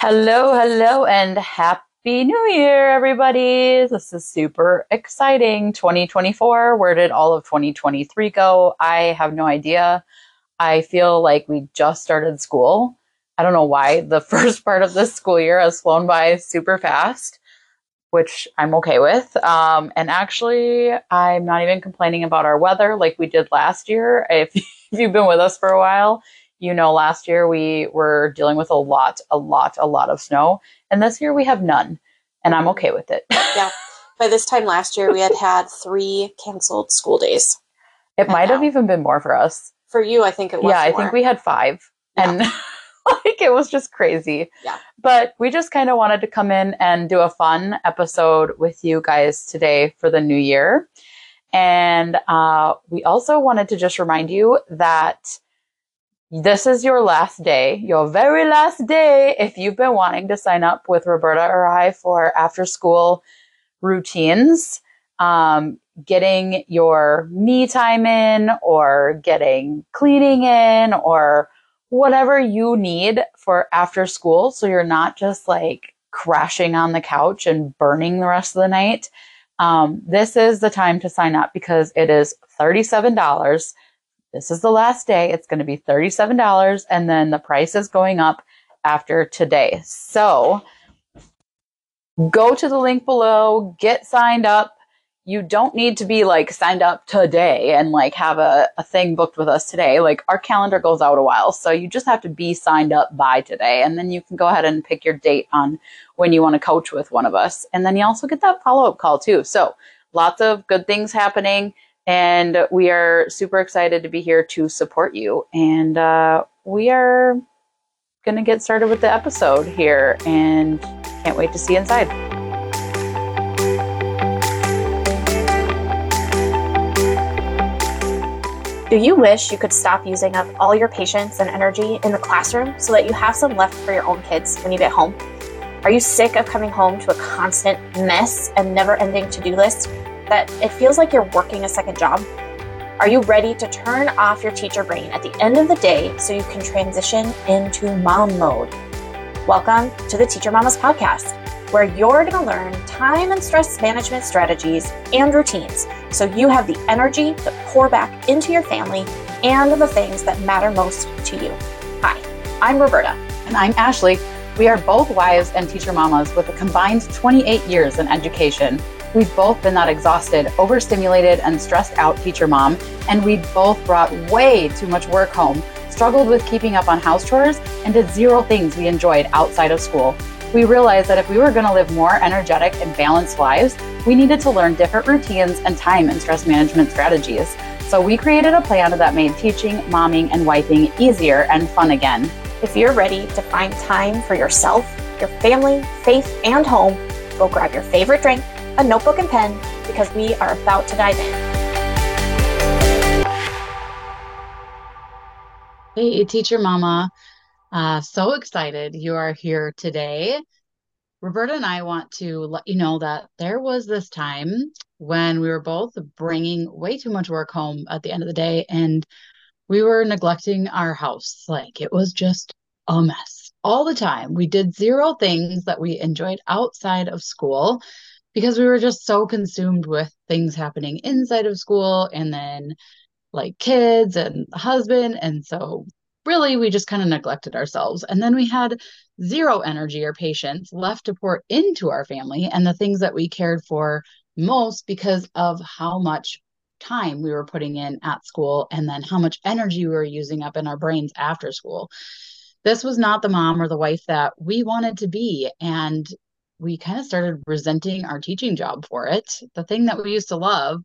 Hello, hello, and happy new year, everybody. This is super exciting. 2024. Where did all of 2023 go? I have no idea. I feel like we just started school. I don't know why the first part of this school year has flown by super fast, which I'm okay with. Um, and actually, I'm not even complaining about our weather like we did last year. If, if you've been with us for a while, you know, last year we were dealing with a lot, a lot, a lot of snow. And this year we have none. And I'm okay with it. yeah. By this time last year, we had had three canceled school days. It and might now, have even been more for us. For you, I think it was. Yeah, more. I think we had five. Yeah. And like it was just crazy. Yeah. But we just kind of wanted to come in and do a fun episode with you guys today for the new year. And uh, we also wanted to just remind you that this is your last day, your very last day, if you've been wanting to sign up with Roberta or I for after school routines, um, getting your me time in or getting cleaning in or whatever you need for after school. So you're not just like crashing on the couch and burning the rest of the night. Um, this is the time to sign up because it is $37 this is the last day. It's going to be $37 and then the price is going up after today. So go to the link below, get signed up. You don't need to be like signed up today and like have a, a thing booked with us today. Like our calendar goes out a while. So you just have to be signed up by today. And then you can go ahead and pick your date on when you want to coach with one of us. And then you also get that follow up call too. So lots of good things happening. And we are super excited to be here to support you. And uh, we are going to get started with the episode here and can't wait to see you inside. Do you wish you could stop using up all your patience and energy in the classroom so that you have some left for your own kids when you get home? Are you sick of coming home to a constant mess and never ending to do list? That it feels like you're working a second job? Are you ready to turn off your teacher brain at the end of the day so you can transition into mom mode? Welcome to the Teacher Mamas Podcast, where you're going to learn time and stress management strategies and routines so you have the energy to pour back into your family and the things that matter most to you. Hi, I'm Roberta. And I'm Ashley. We are both wives and teacher mamas with a combined 28 years in education We've both been that exhausted, overstimulated, and stressed out teacher mom, and we both brought way too much work home, struggled with keeping up on house chores, and did zero things we enjoyed outside of school. We realized that if we were going to live more energetic and balanced lives, we needed to learn different routines and time and stress management strategies. So we created a plan that made teaching, momming, and wiping easier and fun again. If you're ready to find time for yourself, your family, faith, and home, go grab your favorite drink a notebook and pen because we are about to dive in. Hey, teacher mama. Uh, so excited you are here today. Roberta and I want to let you know that there was this time when we were both bringing way too much work home at the end of the day and we were neglecting our house. Like it was just a mess all the time. We did zero things that we enjoyed outside of school because we were just so consumed with things happening inside of school and then like kids and husband. And so really we just kind of neglected ourselves. And then we had zero energy or patience left to pour into our family and the things that we cared for most because of how much time we were putting in at school and then how much energy we were using up in our brains after school. This was not the mom or the wife that we wanted to be. And we kind of started resenting our teaching job for it, the thing that we used to love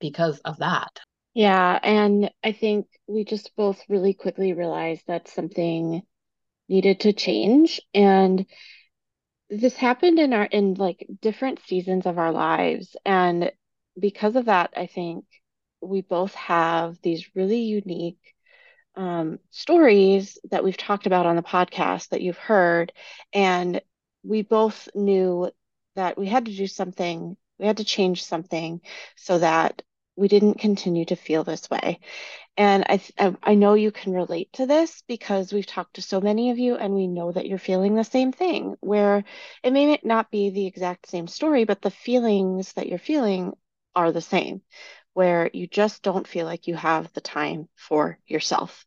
because of that. Yeah. And I think we just both really quickly realized that something needed to change. And this happened in our, in like different seasons of our lives. And because of that, I think we both have these really unique um, stories that we've talked about on the podcast that you've heard. And we both knew that we had to do something, we had to change something so that we didn't continue to feel this way. And I, th- um, I know you can relate to this because we've talked to so many of you and we know that you're feeling the same thing where it may not be the exact same story, but the feelings that you're feeling are the same, where you just don't feel like you have the time for yourself.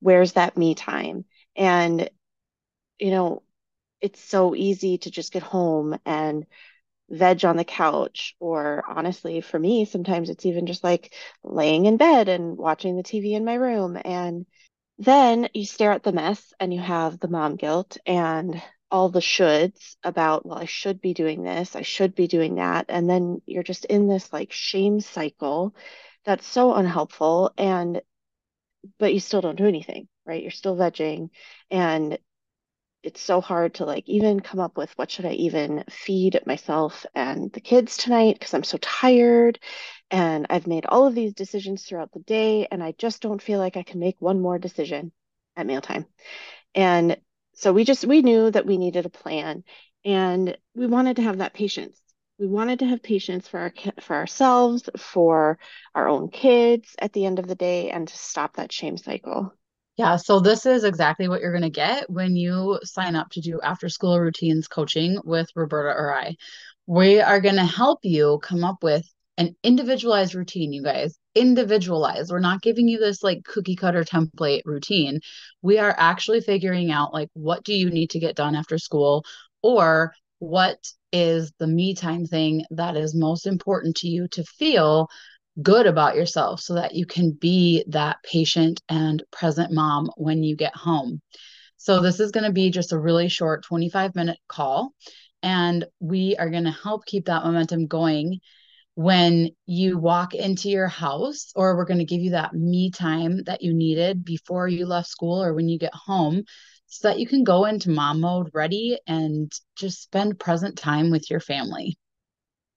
Where's that me time? And, you know, it's so easy to just get home and veg on the couch or honestly for me sometimes it's even just like laying in bed and watching the TV in my room. And then you stare at the mess and you have the mom guilt and all the shoulds about well I should be doing this I should be doing that. And then you're just in this like shame cycle that's so unhelpful and but you still don't do anything right? You're still vegging and it's so hard to like even come up with what should I even feed myself and the kids tonight because I'm so tired and I've made all of these decisions throughout the day and I just don't feel like I can make one more decision at mealtime. And so we just we knew that we needed a plan and we wanted to have that patience. We wanted to have patience for our for ourselves, for our own kids at the end of the day and to stop that shame cycle. Yeah, so this is exactly what you're going to get when you sign up to do after school routines coaching with Roberta or I. We are going to help you come up with an individualized routine, you guys. Individualized. We're not giving you this like cookie cutter template routine. We are actually figuring out like what do you need to get done after school or what is the me time thing that is most important to you to feel good about yourself so that you can be that patient and present mom when you get home. So, this is going to be just a really short 25 minute call, and we are going to help keep that momentum going when you walk into your house, or we're going to give you that me time that you needed before you left school or when you get home so that you can go into mom mode ready and just spend present time with your family.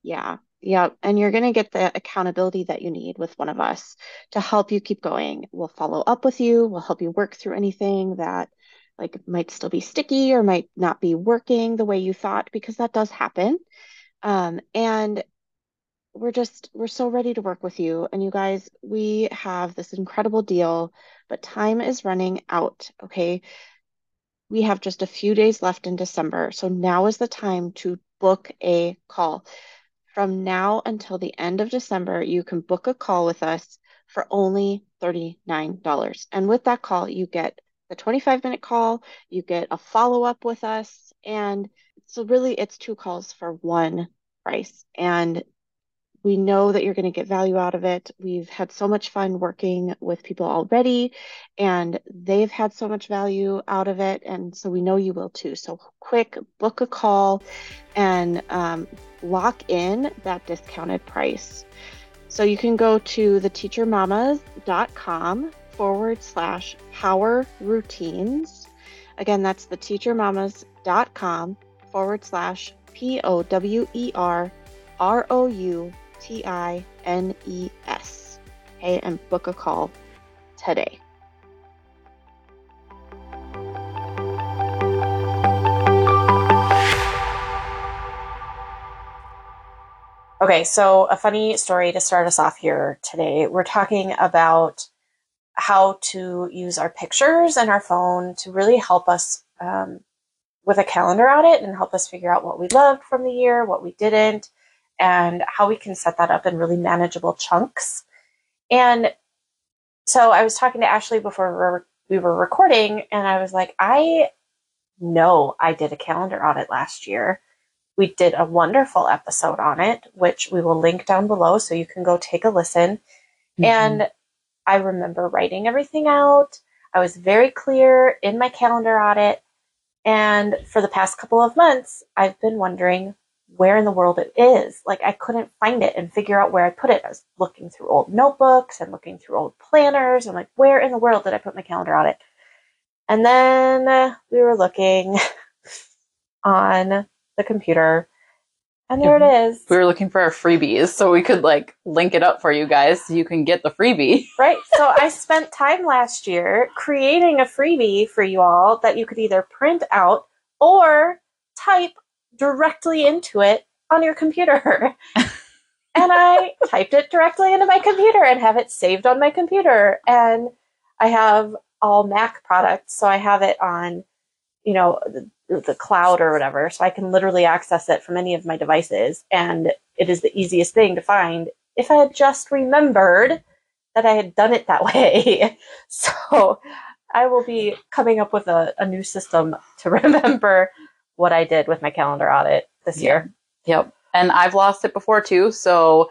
Yeah. Yeah, and you're going to get the accountability that you need with one of us to help you keep going. We'll follow up with you, we'll help you work through anything that like might still be sticky or might not be working the way you thought because that does happen. Um, and we're just we're so ready to work with you and you guys we have this incredible deal but time is running out okay we have just a few days left in december so now is the time to book a call from now until the end of December, you can book a call with us for only $39. And with that call, you get the 25 minute call, you get a follow up with us. And so, really, it's two calls for one price. And we know that you're going to get value out of it. We've had so much fun working with people already, and they've had so much value out of it. And so we know you will too. So, quick, book a call and um, lock in that discounted price. So, you can go to theteachermamas.com forward slash power routines. Again, that's theteachermamas.com forward slash P O W E R R O U T I N E S. Okay, and book a call today. Okay, so a funny story to start us off here today. We're talking about how to use our pictures and our phone to really help us um, with a calendar audit and help us figure out what we loved from the year, what we didn't, and how we can set that up in really manageable chunks. And so I was talking to Ashley before we were recording, and I was like, I know I did a calendar audit last year. We did a wonderful episode on it, which we will link down below so you can go take a listen. Mm-hmm. And I remember writing everything out. I was very clear in my calendar audit. And for the past couple of months, I've been wondering where in the world it is. Like I couldn't find it and figure out where I put it. I was looking through old notebooks and looking through old planners and like, where in the world did I put my calendar audit? And then uh, we were looking on the computer and there it is. We were looking for our freebies so we could like link it up for you guys so you can get the freebie. Right. So I spent time last year creating a freebie for you all that you could either print out or type directly into it on your computer. and I typed it directly into my computer and have it saved on my computer. And I have all Mac products, so I have it on, you know, the, the cloud or whatever, so I can literally access it from any of my devices. And it is the easiest thing to find if I had just remembered that I had done it that way. so I will be coming up with a, a new system to remember what I did with my calendar audit this year. Yep. And I've lost it before too. So,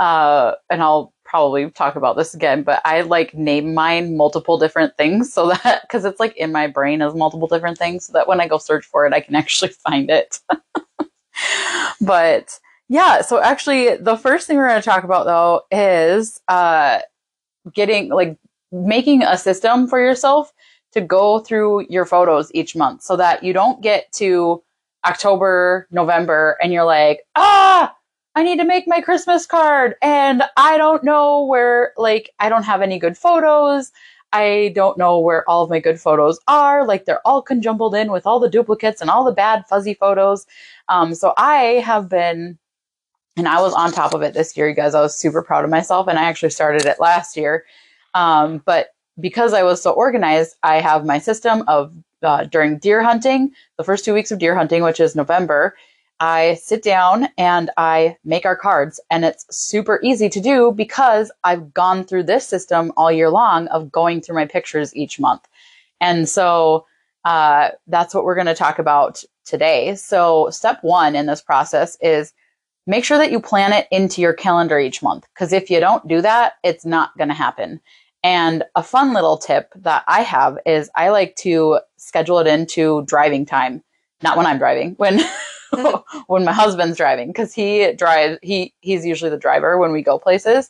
uh, and I'll probably talk about this again, but I like name mine multiple different things so that, cause it's like in my brain as multiple different things so that when I go search for it, I can actually find it. but yeah, so actually the first thing we're going to talk about though is, uh, getting like making a system for yourself to go through your photos each month so that you don't get to October, November, and you're like, ah, I need to make my Christmas card. And I don't know where, like, I don't have any good photos. I don't know where all of my good photos are. Like, they're all conjumbled in with all the duplicates and all the bad fuzzy photos. Um, so I have been, and I was on top of it this year, you guys. I was super proud of myself. And I actually started it last year. Um, but because I was so organized, I have my system of uh, during deer hunting, the first two weeks of deer hunting, which is November, I sit down and I make our cards. And it's super easy to do because I've gone through this system all year long of going through my pictures each month. And so uh, that's what we're going to talk about today. So, step one in this process is make sure that you plan it into your calendar each month. Because if you don't do that, it's not going to happen. And a fun little tip that I have is I like to schedule it into driving time, not when I'm driving, when when my husband's driving because he drives he he's usually the driver when we go places.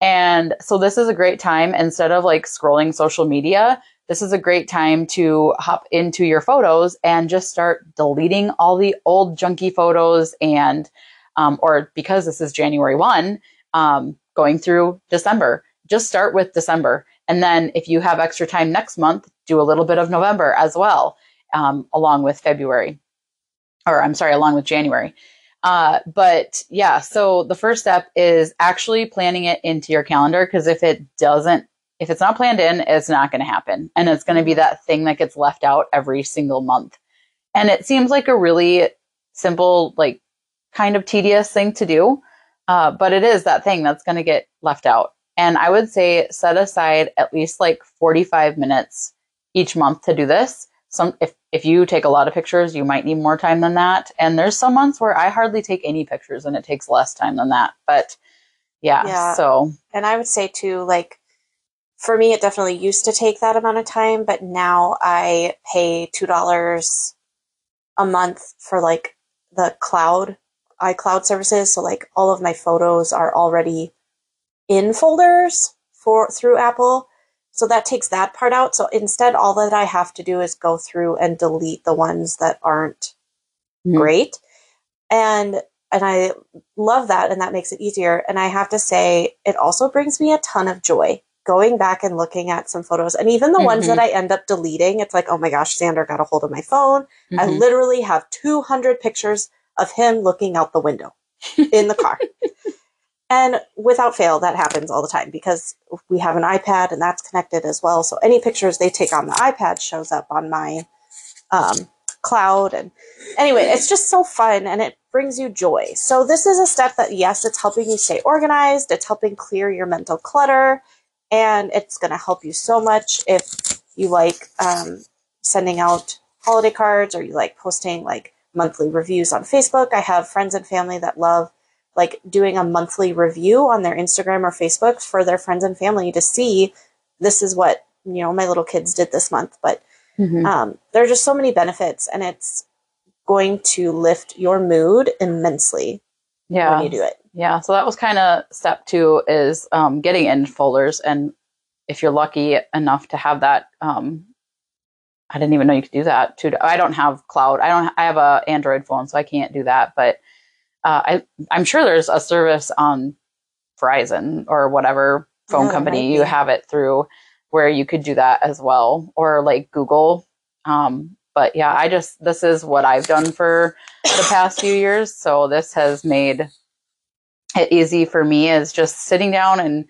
And so this is a great time instead of like scrolling social media, this is a great time to hop into your photos and just start deleting all the old junky photos and um, or because this is January 1, um, going through December just start with December. And then if you have extra time next month, do a little bit of November as well, um, along with February. Or I'm sorry, along with January. Uh, but yeah, so the first step is actually planning it into your calendar because if it doesn't, if it's not planned in, it's not going to happen. And it's going to be that thing that gets left out every single month. And it seems like a really simple, like kind of tedious thing to do. Uh, but it is that thing that's going to get left out. And I would say set aside at least like 45 minutes each month to do this. Some if if you take a lot of pictures, you might need more time than that. And there's some months where I hardly take any pictures and it takes less time than that. But yeah, yeah. so and I would say too like for me it definitely used to take that amount of time, but now I pay $2 a month for like the cloud iCloud services. So like all of my photos are already in folders for through Apple. So that takes that part out. So instead, all that I have to do is go through and delete the ones that aren't mm-hmm. great. And and I love that and that makes it easier. And I have to say, it also brings me a ton of joy going back and looking at some photos. And even the mm-hmm. ones that I end up deleting, it's like, oh my gosh, Sander got a hold of my phone. Mm-hmm. I literally have 200 pictures of him looking out the window in the car. And without fail, that happens all the time because we have an iPad and that's connected as well. So any pictures they take on the iPad shows up on my um, cloud. And anyway, it's just so fun and it brings you joy. So this is a step that, yes, it's helping you stay organized. It's helping clear your mental clutter. And it's going to help you so much if you like um, sending out holiday cards or you like posting like monthly reviews on Facebook. I have friends and family that love like doing a monthly review on their Instagram or Facebook for their friends and family to see this is what you know my little kids did this month. But mm-hmm. um, there are just so many benefits, and it's going to lift your mood immensely. Yeah, when you do it. Yeah, so that was kind of step two is um, getting in folders, and if you're lucky enough to have that. Um, I didn't even know you could do that. Too. I don't have cloud. I don't. I have a Android phone, so I can't do that. But uh, I, I'm sure there's a service on Verizon or whatever phone company you have it through where you could do that as well, or like Google. Um, but yeah, I just this is what I've done for the past few years, so this has made it easy for me is just sitting down and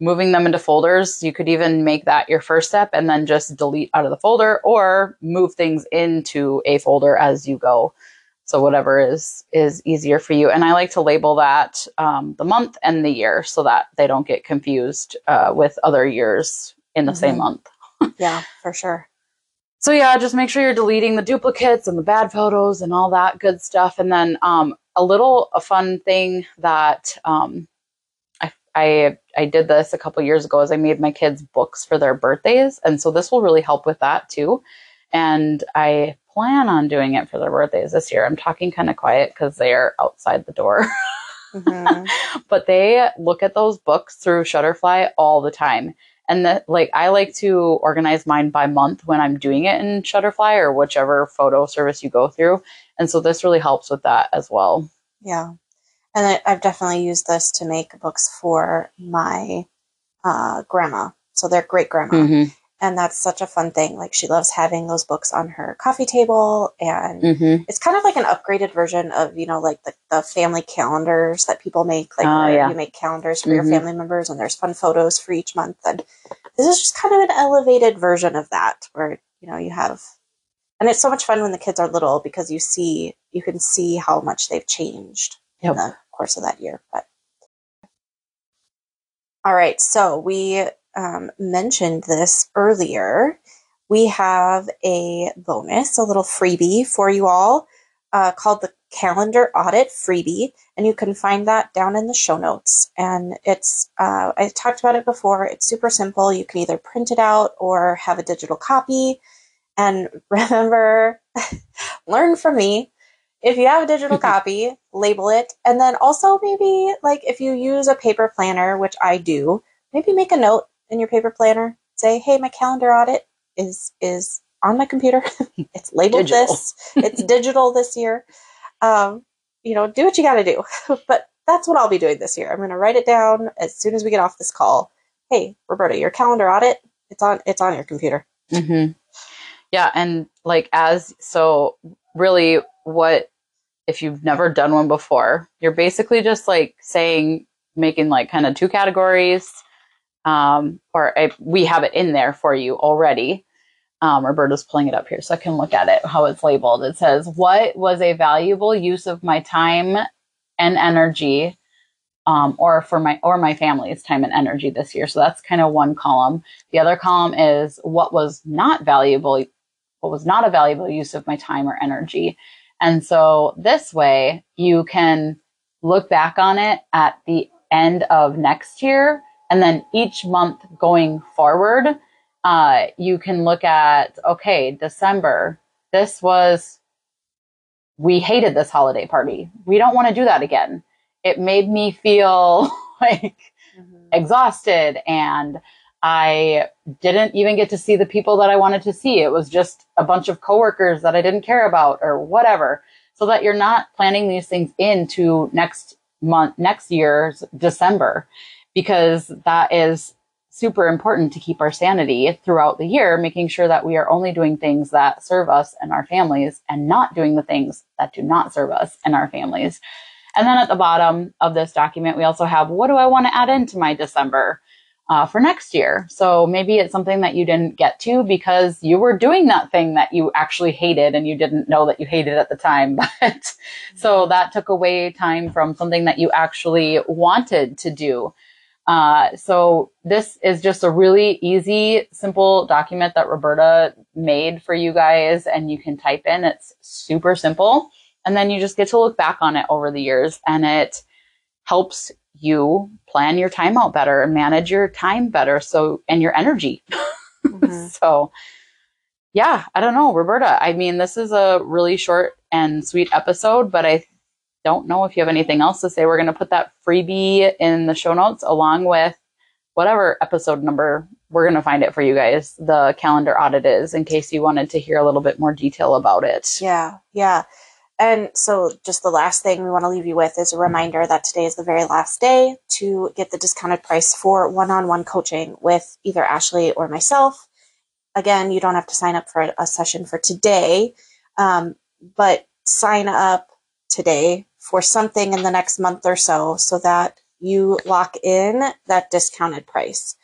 moving them into folders. You could even make that your first step and then just delete out of the folder or move things into a folder as you go. So whatever is is easier for you. And I like to label that um, the month and the year so that they don't get confused uh, with other years in the mm-hmm. same month. yeah, for sure. So yeah, just make sure you're deleting the duplicates and the bad photos and all that good stuff. And then um, a little a fun thing that um, I I did this a couple years ago is I made my kids books for their birthdays, and so this will really help with that too. And I plan on doing it for their birthdays this year. I'm talking kind of quiet because they are outside the door. mm-hmm. but they look at those books through Shutterfly all the time. And that like I like to organize mine by month when I'm doing it in Shutterfly or whichever photo service you go through. And so this really helps with that as well. Yeah and I, have definitely used this to make books for my uh, grandma. So they're great grandma. Mm-hmm. And that's such a fun thing. Like she loves having those books on her coffee table. And mm-hmm. it's kind of like an upgraded version of, you know, like the, the family calendars that people make. Like oh, yeah. you make calendars for mm-hmm. your family members and there's fun photos for each month. And this is just kind of an elevated version of that where, you know, you have and it's so much fun when the kids are little because you see you can see how much they've changed yep. in the course of that year. But all right, so we um, mentioned this earlier. We have a bonus, a little freebie for you all uh, called the Calendar Audit Freebie, and you can find that down in the show notes. And it's, uh, I talked about it before, it's super simple. You can either print it out or have a digital copy. And remember, learn from me if you have a digital copy, label it. And then also maybe like if you use a paper planner, which I do, maybe make a note in your paper planner. Say, hey, my calendar audit is is on my computer. it's labeled digital. this. It's digital this year. Um, you know, do what you got to do. but that's what I'll be doing this year. I'm going to write it down as soon as we get off this call. Hey, Roberta, your calendar audit. It's on. It's on your computer. Mm-hmm. Yeah, and like as so, really, what if you've never done one before, you're basically just like saying, making like kind of two categories. Um, or I, we have it in there for you already. Um, Roberta's pulling it up here so I can look at it, how it's labeled. It says, What was a valuable use of my time and energy? Um, or for my or my family's time and energy this year. So that's kind of one column. The other column is what was not valuable, what was not a valuable use of my time or energy. And so this way you can look back on it at the end of next year. And then each month going forward, uh, you can look at, okay, December, this was, we hated this holiday party. We don't want to do that again. It made me feel like mm-hmm. exhausted and I didn't even get to see the people that I wanted to see. It was just a bunch of coworkers that I didn't care about or whatever. So that you're not planning these things into next month, next year's December, because that is super important to keep our sanity throughout the year, making sure that we are only doing things that serve us and our families and not doing the things that do not serve us and our families. And then at the bottom of this document, we also have what do I want to add into my December? uh, for next year. So maybe it's something that you didn't get to because you were doing that thing that you actually hated and you didn't know that you hated at the time. But so that took away time from something that you actually wanted to do. Uh, so this is just a really easy, simple document that Roberta made for you guys and you can type in. It's super simple. And then you just get to look back on it over the years and it helps you plan your time out better and manage your time better. So, and your energy. Mm-hmm. so, yeah, I don't know, Roberta. I mean, this is a really short and sweet episode, but I don't know if you have anything else to say. We're going to put that freebie in the show notes along with whatever episode number we're going to find it for you guys. The calendar audit is in case you wanted to hear a little bit more detail about it. Yeah. Yeah. And so, just the last thing we want to leave you with is a reminder that today is the very last day to get the discounted price for one on one coaching with either Ashley or myself. Again, you don't have to sign up for a session for today, um, but sign up today for something in the next month or so so that you lock in that discounted price.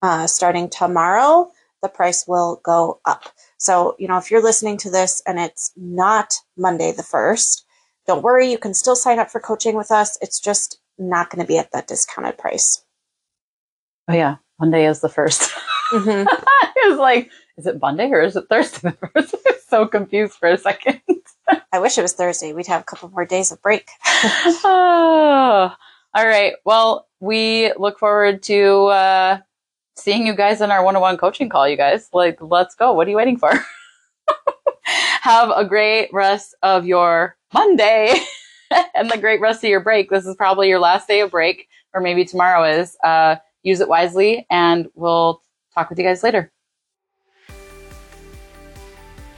Uh, starting tomorrow, the price will go up. So, you know, if you're listening to this and it's not Monday the 1st, don't worry, you can still sign up for coaching with us. It's just not going to be at that discounted price. Oh, yeah. Monday is the 1st. Mm-hmm. it was like, is it Monday or is it Thursday the 1st? So confused for a second. I wish it was Thursday. We'd have a couple more days of break. oh, all right. Well, we look forward to uh, seeing you guys in our one on one coaching call, you guys. Like, let's go. What are you waiting for? Have a great rest of your Monday and the great rest of your break. This is probably your last day of break, or maybe tomorrow is. Uh, use it wisely, and we'll talk with you guys later.